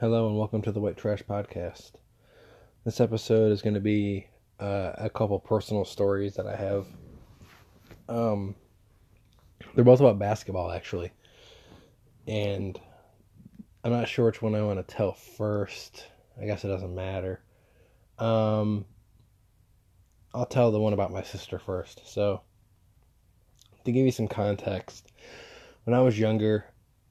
Hello and welcome to the White Trash Podcast. This episode is going to be uh, a couple personal stories that I have. Um, they're both about basketball, actually, and I'm not sure which one I want to tell first. I guess it doesn't matter. Um, I'll tell the one about my sister first. So, to give you some context, when I was younger,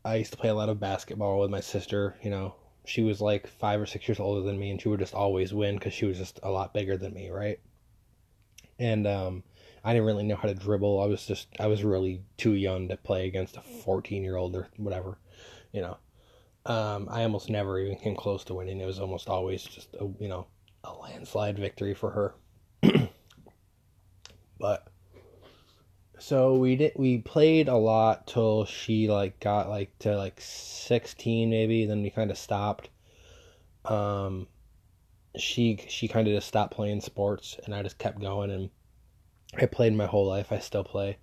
I used to play a lot of basketball with my sister. You know, she was like five or six years older than me, and she would just always win because she was just a lot bigger than me, right? And um, I didn't really know how to dribble. I was just I was really too young to play against a fourteen year old or whatever, you know. Um, I almost never even came close to winning. It was almost always just a you know a landslide victory for her. but so we did we played a lot till she like got like to like 16 maybe then we kind of stopped. Um she she kind of just stopped playing sports and i just kept going and i played my whole life i still play.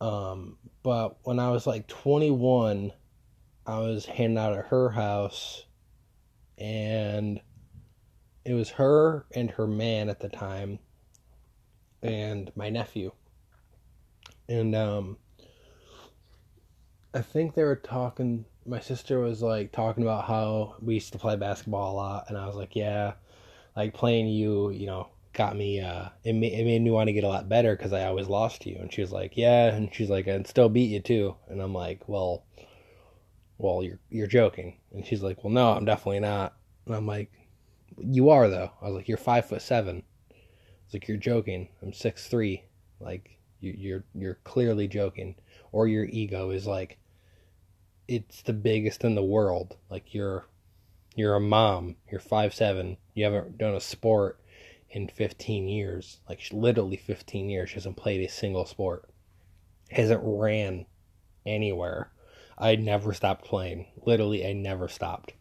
Um but when i was like 21 i was hanging out at her house and it was her and her man at the time and my nephew and um I think they were talking my sister was like talking about how we used to play basketball a lot and I was like, yeah, like playing you, you know, got me uh it made, it made me want to get a lot better cuz I always lost to you and she was like, yeah, and she's like I'd still beat you too. And I'm like, well, well, you're you're joking. And she's like, well, no, I'm definitely not. And I'm like, you are though. I was like, you're five foot seven. I was like, you're joking. I'm six three. Like you, you're you're clearly joking, or your ego is like, it's the biggest in the world. Like you're you're a mom. You're five seven. You haven't done a sport in 15 years. Like literally 15 years. She hasn't played a single sport. Hasn't ran anywhere. I never stopped playing. Literally, I never stopped.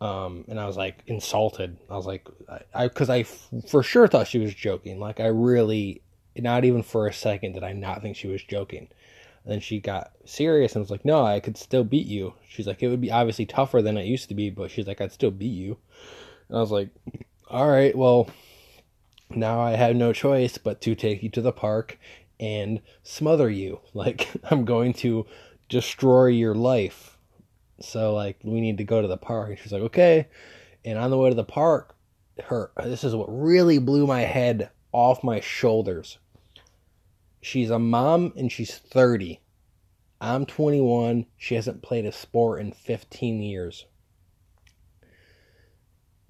Um, and I was like insulted. I was like, I, because I, for sure thought she was joking. Like I really, not even for a second did I not think she was joking. And then she got serious and was like, "No, I could still beat you." She's like, "It would be obviously tougher than it used to be, but she's like, I'd still beat you." And I was like, "All right, well, now I have no choice but to take you to the park and smother you. Like I'm going to destroy your life. So like we need to go to the park." And she's like, "Okay." And on the way to the park, her this is what really blew my head off my shoulders She's a mom and she's 30. I'm 21. She hasn't played a sport in 15 years.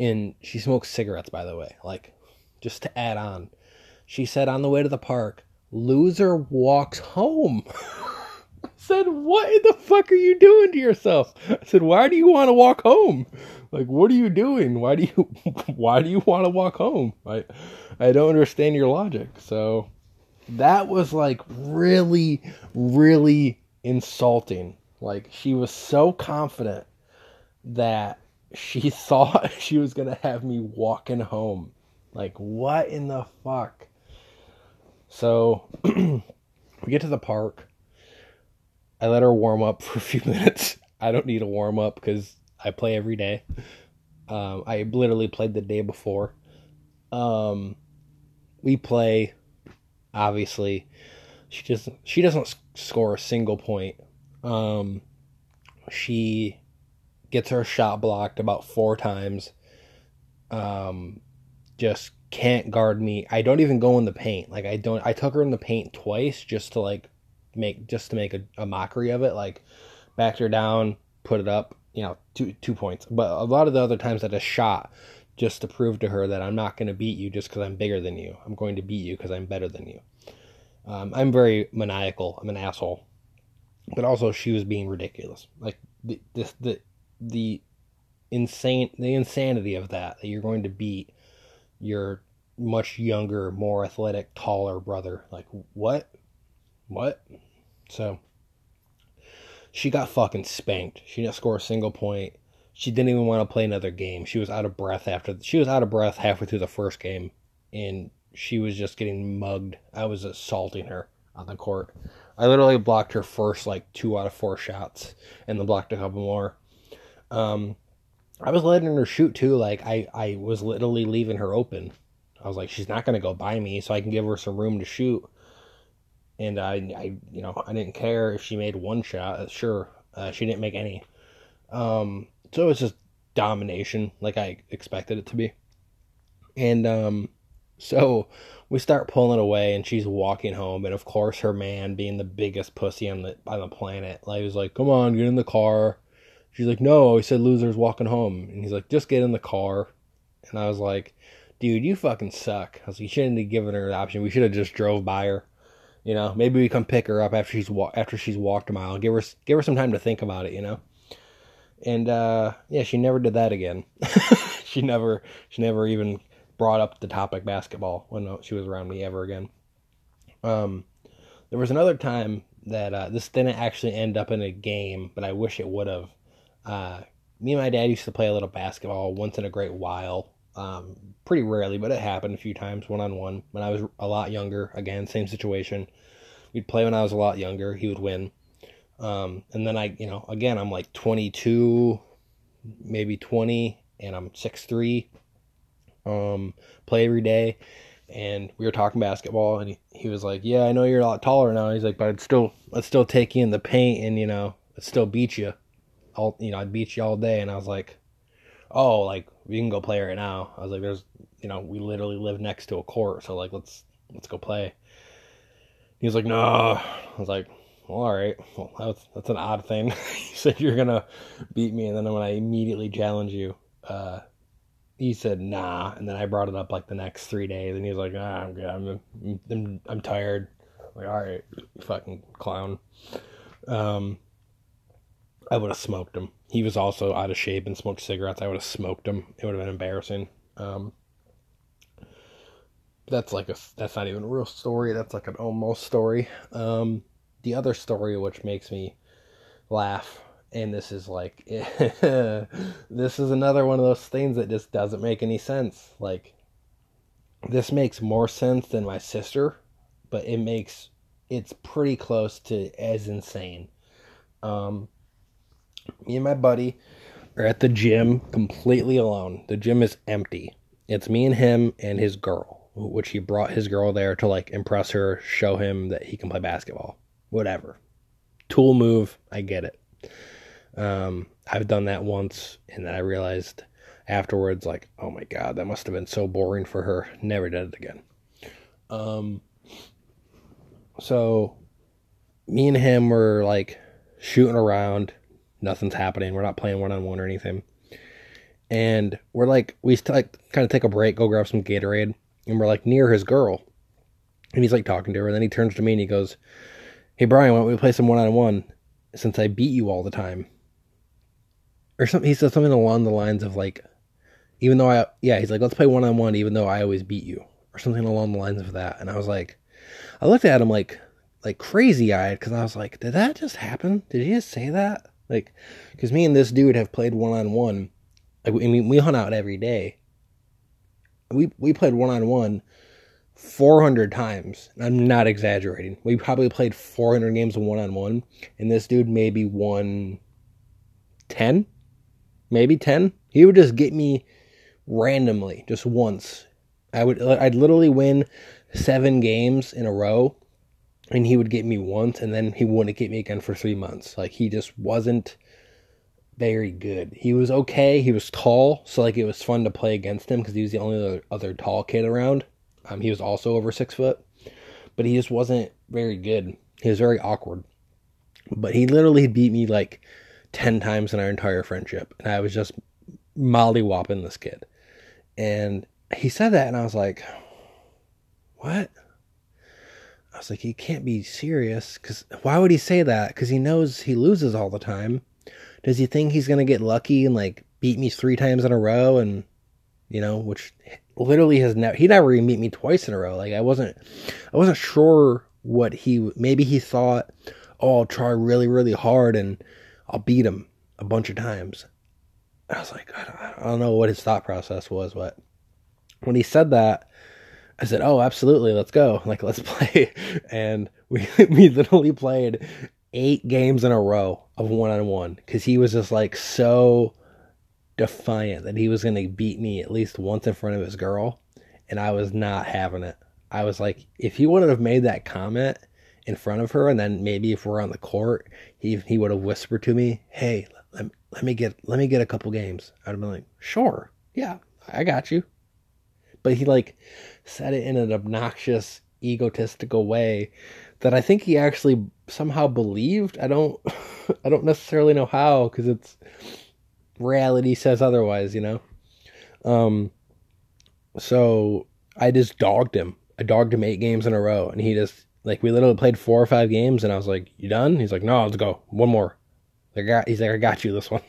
And she smokes cigarettes, by the way. Like, just to add on. She said on the way to the park, loser walks home. I said, What in the fuck are you doing to yourself? I said, Why do you want to walk home? Like, what are you doing? Why do you why do you want to walk home? I I don't understand your logic. So that was like really, really insulting. Like she was so confident that she thought she was gonna have me walking home. Like what in the fuck? So we get to the park. I let her warm up for a few minutes. I don't need a warm up because I play every day. Um, I literally played the day before. Um, we play obviously. She just she doesn't score a single point. Um she gets her shot blocked about four times. Um just can't guard me. I don't even go in the paint. Like i don't i took her in the paint twice just to like make just to make a, a mockery of it. Like backed her down put it up you know two two points. But a lot of the other times that i shot just to prove to her that I'm not going to beat you just because I'm bigger than you. I'm going to beat you because I'm better than you. Um, I'm very maniacal. I'm an asshole, but also she was being ridiculous. Like the the the, the insane the insanity of that that you're going to beat your much younger, more athletic, taller brother. Like what? What? So she got fucking spanked. She didn't score a single point she didn't even want to play another game. She was out of breath after she was out of breath halfway through the first game, and she was just getting mugged. I was assaulting her on the court. I literally blocked her first like two out of four shots, and then blocked a couple more. Um, I was letting her shoot too. Like I, I was literally leaving her open. I was like, she's not gonna go by me, so I can give her some room to shoot. And I, I, you know, I didn't care if she made one shot. Sure, uh, she didn't make any. Um, so it was just domination, like I expected it to be. And um, so we start pulling away, and she's walking home, and of course her man, being the biggest pussy on the on the planet, like was like, "Come on, get in the car." She's like, no, he said loser's walking home. And he's like, just get in the car. And I was like, dude, you fucking suck. I was like, you shouldn't have given her an option. We should have just drove by her. You know, maybe we come pick her up after she's wa- after she's walked a mile. Give her give her some time to think about it. You know. And uh, yeah, she never did that again. she never she never even brought up the topic basketball when she was around me ever again. Um, there was another time that uh, this didn't actually end up in a game, but I wish it would have. Uh, me and my dad used to play a little basketball once in a great while. Um, pretty rarely, but it happened a few times one on one when I was a lot younger. Again, same situation. We'd play when I was a lot younger. He would win. Um, and then I, you know, again, I'm like 22, maybe 20, and I'm 6'3. Um, play every day. And we were talking basketball, and he, he was like, Yeah, I know you're a lot taller now. He's like, But I'd still, I'd still take you in the paint and, you know, I'd still beat you all you know, I'd beat you all day and I was like, Oh, like we can go play right now. I was like, There's you know, we literally live next to a court, so like let's let's go play. He was like, No I was like, well, all right. Well that's that's an odd thing. he said you're gonna beat me and then when I immediately challenge you, uh he said nah and then I brought it up like the next three days and he was like, ah, I'm good, I'm I'm, I'm tired. I'm like, all right, fucking clown. Um I would have smoked him. He was also out of shape and smoked cigarettes. I would have smoked him. It would have been embarrassing. Um, that's like a that's not even a real story. That's like an almost story. Um, the other story which makes me laugh, and this is like this is another one of those things that just doesn't make any sense. Like this makes more sense than my sister, but it makes it's pretty close to as insane. Um, me and my buddy are at the gym completely alone. The gym is empty. It's me and him and his girl, which he brought his girl there to like impress her, show him that he can play basketball. Whatever. Tool move, I get it. Um, I've done that once and then I realized afterwards, like, oh my god, that must have been so boring for her. Never did it again. Um, so me and him were like shooting around nothing's happening. We're not playing one on one or anything. And we're like, we like kind of take a break, go grab some Gatorade, and we're like near his girl. And he's like talking to her, and then he turns to me and he goes, Hey Brian, why don't we play some one on one since I beat you all the time? Or something he said something along the lines of like even though I yeah, he's like, let's play one on one even though I always beat you. Or something along the lines of that. And I was like I looked at him like like crazy eyed because I was like, did that just happen? Did he just say that? Like, because me and this dude have played one on one. I mean, we hunt out every day. We we played one on one 400 times. I'm not exaggerating. We probably played 400 games one on one, and this dude maybe won 10, maybe 10. He would just get me randomly, just once. I would I'd literally win seven games in a row and he would get me once and then he wouldn't get me again for three months like he just wasn't very good he was okay he was tall so like it was fun to play against him because he was the only other, other tall kid around um, he was also over six foot but he just wasn't very good he was very awkward but he literally beat me like 10 times in our entire friendship and i was just mollywhopping this kid and he said that and i was like what I was like, he can't be serious. Because why would he say that? Because he knows he loses all the time. Does he think he's going to get lucky and like beat me three times in a row? And, you know, which literally has never, he never even beat me twice in a row. Like, I wasn't, I wasn't sure what he, maybe he thought, oh, I'll try really, really hard and I'll beat him a bunch of times. I was like, I don't, I don't know what his thought process was, but when he said that, I said, "Oh, absolutely, let's go! Like, let's play." And we we literally played eight games in a row of one on one because he was just like so defiant that he was going to beat me at least once in front of his girl, and I was not having it. I was like, if he wouldn't have made that comment in front of her, and then maybe if we're on the court, he he would have whispered to me, "Hey, let, let me get let me get a couple games." I'd have been like, "Sure, yeah, I got you." But he like said it in an obnoxious, egotistical way that I think he actually somehow believed. I don't I don't necessarily know how because it's reality says otherwise, you know. Um so I just dogged him. I dogged him eight games in a row and he just like we literally played four or five games and I was like, "You done?" He's like, "No, let's go. One more." I got he's like, "I got you this one."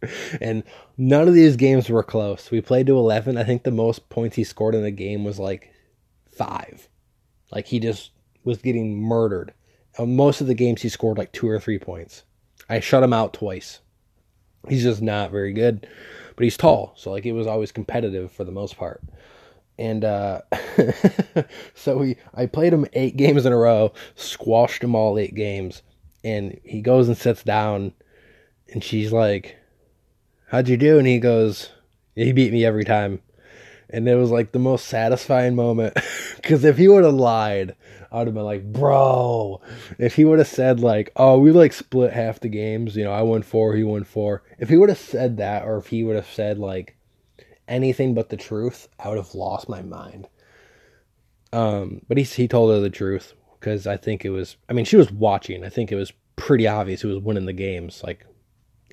and none of these games were close. We played to 11. I think the most points he scored in a game was like 5. Like he just was getting murdered. On most of the games, he scored like two or three points. I shut him out twice. He's just not very good, but he's tall, so like it was always competitive for the most part. And uh, so we, I played him eight games in a row, squashed him all eight games, and he goes and sits down, and she's like, "How'd you do?" And he goes, "He beat me every time." and it was like the most satisfying moment because if he would have lied i would have been like bro. If he would have said like oh we like split half the games you know i won four he won four. If he would have said that or if he would have said like anything but the truth i would have lost my mind. Um but he, he told her the truth because i think it was i mean she was watching. I think it was pretty obvious who was winning the games. Like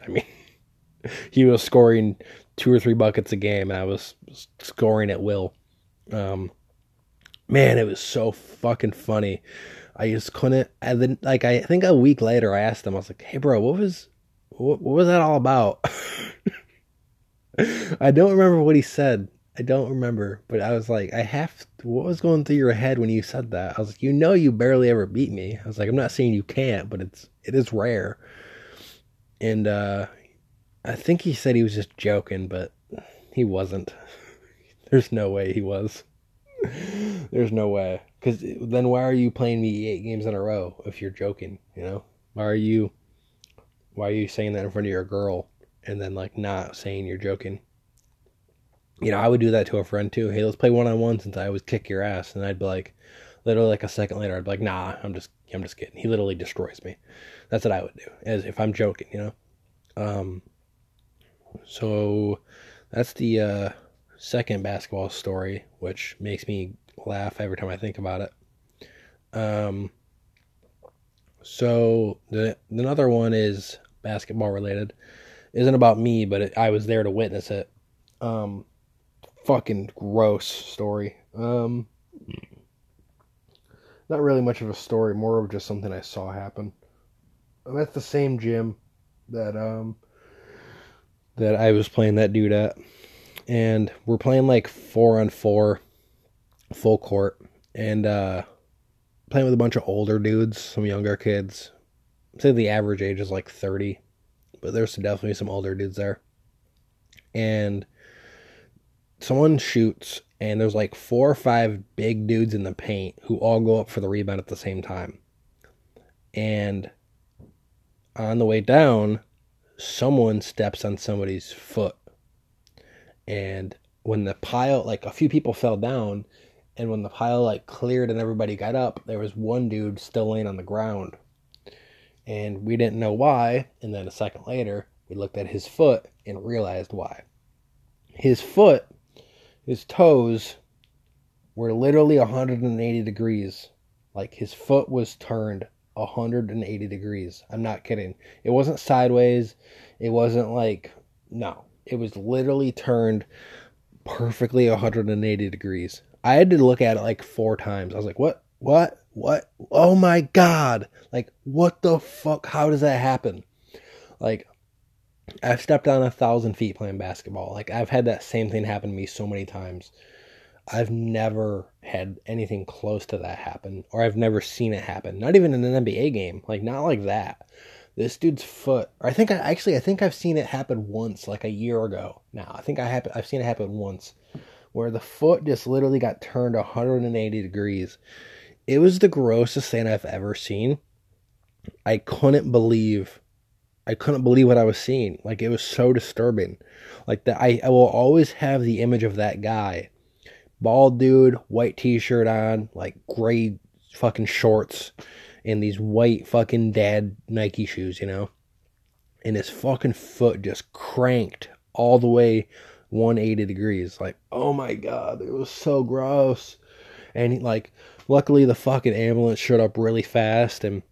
i mean he was scoring two or three buckets a game, and I was scoring at will. Um, man, it was so fucking funny. I just couldn't. And then, like, I think a week later, I asked him. I was like, "Hey, bro, what was what, what was that all about?" I don't remember what he said. I don't remember, but I was like, I have. To, what was going through your head when you said that? I was like, you know, you barely ever beat me. I was like, I'm not saying you can't, but it's it is rare. And uh, I think he said he was just joking, but he wasn't. There's no way he was. There's no way. Because then why are you playing me eight games in a row if you're joking? You know, why are you? Why are you saying that in front of your girl and then like not saying you're joking? You know, I would do that to a friend too. Hey, let's play one on one since I always kick your ass, and I'd be like, literally like a second later, I'd be like, nah, I'm just, I'm just kidding. He literally destroys me. That's what I would do, as if I'm joking, you know. Um, so that's the uh, second basketball story, which makes me laugh every time I think about it. Um, so the another one is basketball related. Isn't about me, but it, I was there to witness it. Um, fucking gross story. Um, not really much of a story, more of just something I saw happen. I'm at the same gym that um that I was playing that dude at. And we're playing like four on four, full court, and uh, playing with a bunch of older dudes, some younger kids. I'd say the average age is like 30, but there's definitely some older dudes there. And someone shoots, and there's like four or five big dudes in the paint who all go up for the rebound at the same time. And on the way down, someone steps on somebody's foot. And when the pile, like a few people fell down, and when the pile like cleared and everybody got up, there was one dude still laying on the ground. And we didn't know why. And then a second later, we looked at his foot and realized why. His foot, his toes, were literally 180 degrees. Like his foot was turned 180 degrees. I'm not kidding. It wasn't sideways. It wasn't like, no. It was literally turned perfectly 180 degrees. I had to look at it like four times. I was like, what? What? What? Oh my God. Like, what the fuck? How does that happen? Like, I've stepped on a thousand feet playing basketball. Like, I've had that same thing happen to me so many times. I've never had anything close to that happen, or I've never seen it happen. Not even in an NBA game, like not like that. This dude's foot, I think I actually I think I've seen it happen once, like a year ago. Now I think I have I've seen it happen once, where the foot just literally got turned 180 degrees. It was the grossest thing I've ever seen. I couldn't believe I couldn't believe what I was seeing. Like it was so disturbing. Like that I, I will always have the image of that guy. Bald dude, white t-shirt on, like gray fucking shorts and these white fucking dad Nike shoes, you know? And his fucking foot just cranked all the way 180 degrees. Like, oh my god, it was so gross. And he, like, luckily the fucking ambulance showed up really fast, and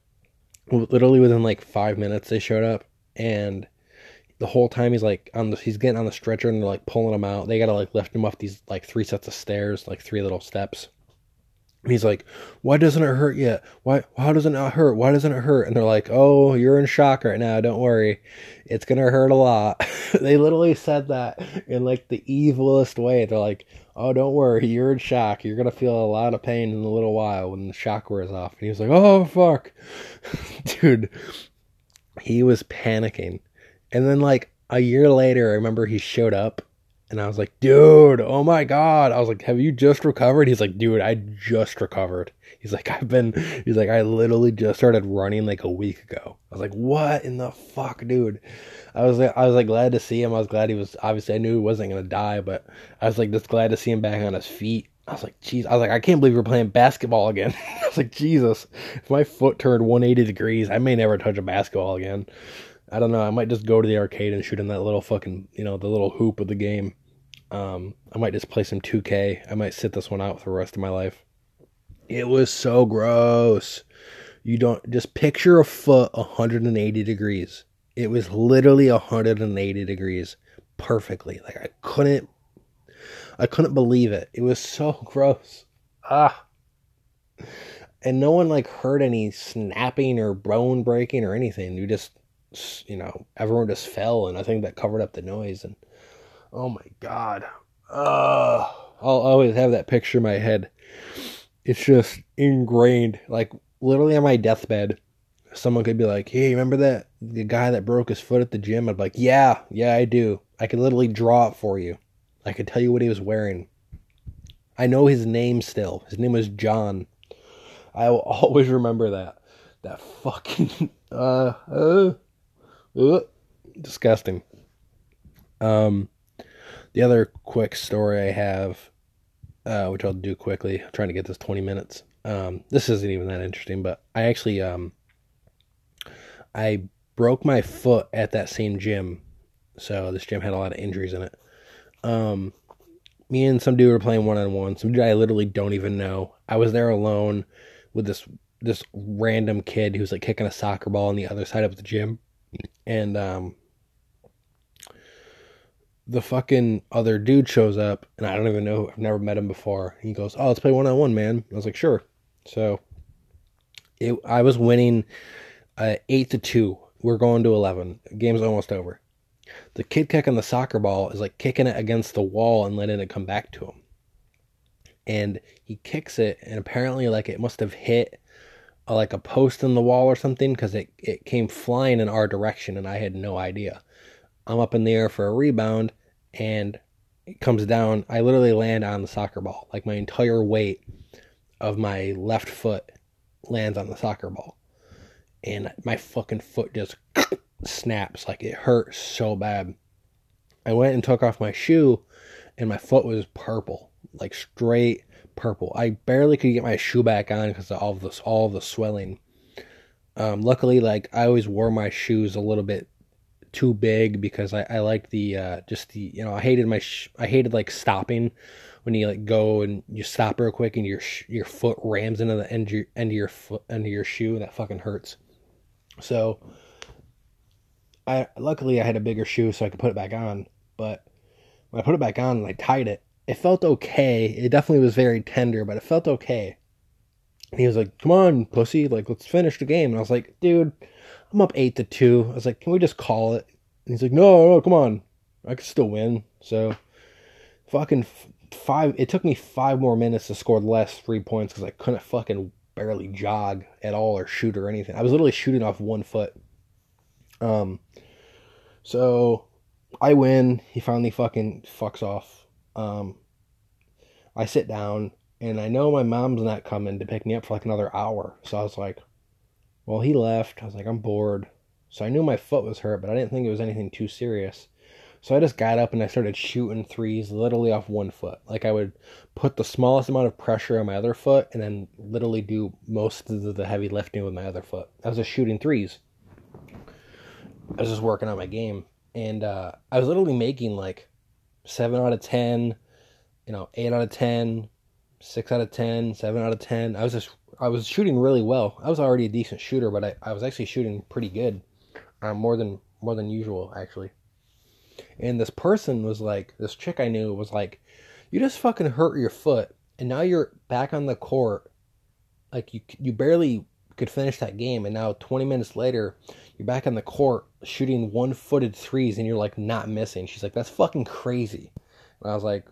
literally within like five minutes they showed up, and the whole time he's like on the he's getting on the stretcher and they're like pulling him out. They gotta like lift him off these like three sets of stairs, like three little steps. And he's like, "Why doesn't it hurt yet? Why? How does it not hurt? Why doesn't it hurt?" And they're like, "Oh, you're in shock right now. Don't worry, it's gonna hurt a lot." they literally said that in like the evilest way. They're like, "Oh, don't worry, you're in shock. You're gonna feel a lot of pain in a little while when the shock wears off." And he was like, "Oh fuck, dude." He was panicking, and then like a year later, I remember he showed up and I was like, dude, oh my God. I was like, have you just recovered? He's like, dude, I just recovered. He's like, I've been, he's like, I literally just started running like a week ago. I was like, what in the fuck, dude? I was like, I was like glad to see him. I was glad he was, obviously I knew he wasn't going to die, but I was like just glad to see him back on his feet. I was like, jeez, I was like, I can't believe we're playing basketball again. I was like, Jesus, if my foot turned 180 degrees, I may never touch a basketball again. I don't know. I might just go to the arcade and shoot in that little fucking, you know, the little hoop of the game. Um, I might just play some 2K. I might sit this one out for the rest of my life. It was so gross. You don't just picture a foot 180 degrees. It was literally 180 degrees perfectly. Like I couldn't I couldn't believe it. It was so gross. Ah. And no one like heard any snapping or bone breaking or anything. You just you know, everyone just fell and I think that covered up the noise and Oh my god. Uh, I'll always have that picture in my head. It's just ingrained. Like literally on my deathbed, someone could be like, "Hey, remember that the guy that broke his foot at the gym?" I'd be like, "Yeah, yeah, I do. I could literally draw it for you. I could tell you what he was wearing. I know his name still. His name was John. I will always remember that. That fucking uh uh, uh disgusting. Um the other quick story I have, uh, which I'll do quickly, I'm trying to get this 20 minutes. Um, this isn't even that interesting, but I actually um, I broke my foot at that same gym. So this gym had a lot of injuries in it. Um, me and some dude were playing one on one. Some dude I literally don't even know. I was there alone with this this random kid who was like kicking a soccer ball on the other side of the gym, and um, the fucking other dude shows up, and I don't even know. I've never met him before. He goes, "Oh, let's play one on one, man." I was like, "Sure." So, it, I was winning uh, eight to two. We're going to eleven. game's almost over. The kid kicking the soccer ball is like kicking it against the wall and letting it come back to him. And he kicks it, and apparently, like it must have hit uh, like a post in the wall or something because it it came flying in our direction, and I had no idea. I'm up in the air for a rebound and it comes down. I literally land on the soccer ball. Like my entire weight of my left foot lands on the soccer ball. And my fucking foot just snaps. Like it hurt so bad. I went and took off my shoe and my foot was purple. Like straight purple. I barely could get my shoe back on because of all of this all of the swelling. Um, luckily, like I always wore my shoes a little bit too big because I, I like the uh, just the you know I hated my sh- I hated like stopping when you like go and you stop real quick and your sh- your foot rams into the end of your end of your foot end of your shoe and that fucking hurts. So I luckily I had a bigger shoe so I could put it back on, but when I put it back on and I tied it, it felt okay. It definitely was very tender, but it felt okay. And he was like, "Come on, pussy, like let's finish the game." And I was like, "Dude." I'm up eight to two. I was like, can we just call it? And he's like, no, no, come on, I can still win. So, fucking five. It took me five more minutes to score the last three points because I couldn't fucking barely jog at all or shoot or anything. I was literally shooting off one foot. Um, so I win. He finally fucking fucks off. Um, I sit down and I know my mom's not coming to pick me up for like another hour. So I was like, well, he left. I was like, I'm bored. So I knew my foot was hurt, but I didn't think it was anything too serious. So I just got up and I started shooting threes literally off one foot. Like I would put the smallest amount of pressure on my other foot and then literally do most of the heavy lifting with my other foot. I was just shooting threes. I was just working on my game. And uh, I was literally making like 7 out of 10, you know, 8 out of 10, 6 out of ten, seven out of 10. I was just, I was shooting really well. I was already a decent shooter, but I, I was actually shooting pretty good. Uh, more than more than usual actually. And this person was like, this chick I knew was like, you just fucking hurt your foot, and now you're back on the court. Like you, you barely could finish that game, and now 20 minutes later, you're back on the court shooting one-footed threes, and you're like not missing. She's like, that's fucking crazy. And I was like,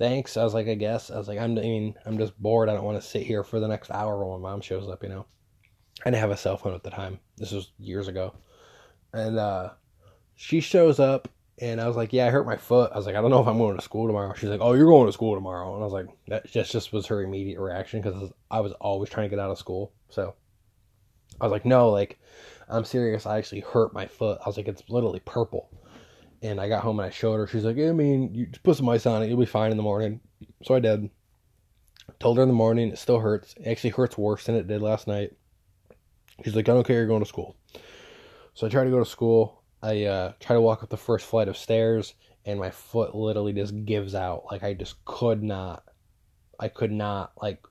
thanks. I was like, I guess. I was like, I'm, I mean, I'm just bored. I don't want to sit here for the next hour while my mom shows up. You know, I didn't have a cell phone at the time. This was years ago, and uh, she shows up and I was like, "Yeah, I hurt my foot." I was like, "I don't know if I'm going to school tomorrow." She's like, "Oh, you're going to school tomorrow," and I was like, "That just just was her immediate reaction because I was always trying to get out of school." So I was like, "No, like, I'm serious. I actually hurt my foot." I was like, "It's literally purple," and I got home and I showed her. She's like, "I mean, you just put some ice on it. You'll be fine in the morning." So I did. Told her in the morning it still hurts. It actually hurts worse than it did last night. She's like, "I don't care. You're going to school." So I try to go to school I uh, try to walk up the first flight of stairs, and my foot literally just gives out. Like I just could not. I could not like.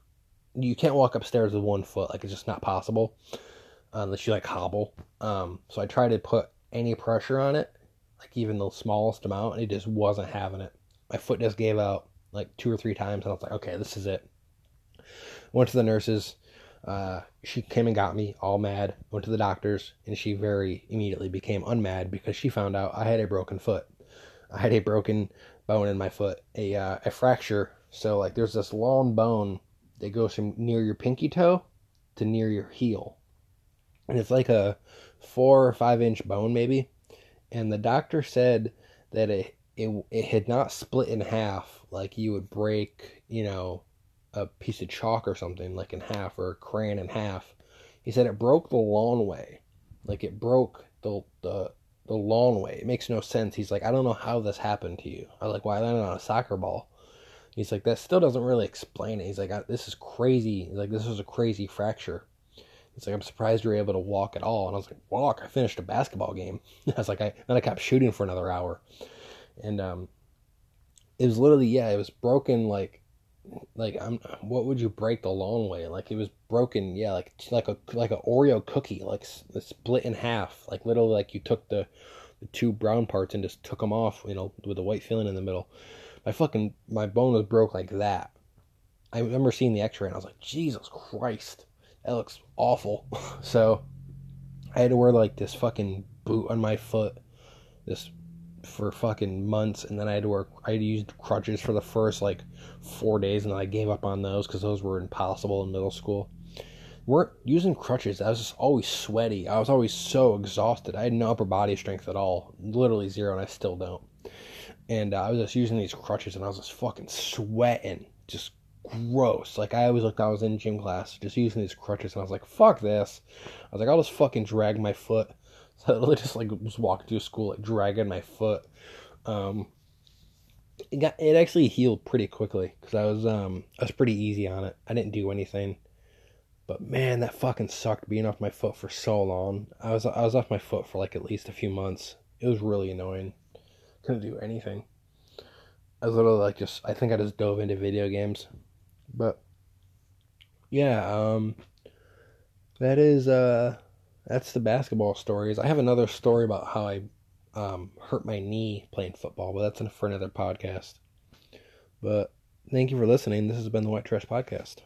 You can't walk upstairs with one foot. Like it's just not possible, unless you like hobble. Um, so I tried to put any pressure on it, like even the smallest amount, and it just wasn't having it. My foot just gave out like two or three times, and I was like, okay, this is it. Went to the nurses. Uh, she came and got me all mad, went to the doctors, and she very immediately became unmad because she found out I had a broken foot. I had a broken bone in my foot, a, uh, a fracture. So, like, there's this long bone that goes from near your pinky toe to near your heel. And it's like a four or five inch bone, maybe. And the doctor said that it, it, it had not split in half like you would break, you know, a piece of chalk or something like in half or a crayon in half. He said it broke the long way, like it broke the the the long way. It makes no sense. He's like, I don't know how this happened to you. I was like, why well, I landed on a soccer ball. He's like, that still doesn't really explain it. He's like, this is crazy. He's like, this was a crazy fracture. He's like, I'm surprised you're able to walk at all. And I was like, walk? I finished a basketball game. I was like, I then I kept shooting for another hour, and um, it was literally yeah, it was broken like like I'm what would you break the long way like it was broken yeah like like a like a Oreo cookie like split in half like literally like you took the the two brown parts and just took them off you know with the white filling in the middle my fucking my bone was broke like that I remember seeing the x-ray and I was like Jesus Christ that looks awful so I had to wear like this fucking boot on my foot this for fucking months, and then I had to work. I had used crutches for the first like four days, and then I gave up on those because those were impossible in middle school. weren't using crutches. I was just always sweaty. I was always so exhausted. I had no upper body strength at all, literally zero, and I still don't. And uh, I was just using these crutches, and I was just fucking sweating, just gross. Like I always looked, I was in gym class, just using these crutches, and I was like, "Fuck this." I was like, "I'll just fucking drag my foot." So I literally just like was walking through school like dragging my foot. Um, it got it actually healed pretty quickly because I was um I was pretty easy on it. I didn't do anything, but man, that fucking sucked being off my foot for so long. I was I was off my foot for like at least a few months. It was really annoying. Couldn't do anything. I was literally like just I think I just dove into video games, but yeah, um, that is uh that's the basketball stories. I have another story about how I um, hurt my knee playing football, but that's for another podcast. But thank you for listening. This has been the White Trash Podcast.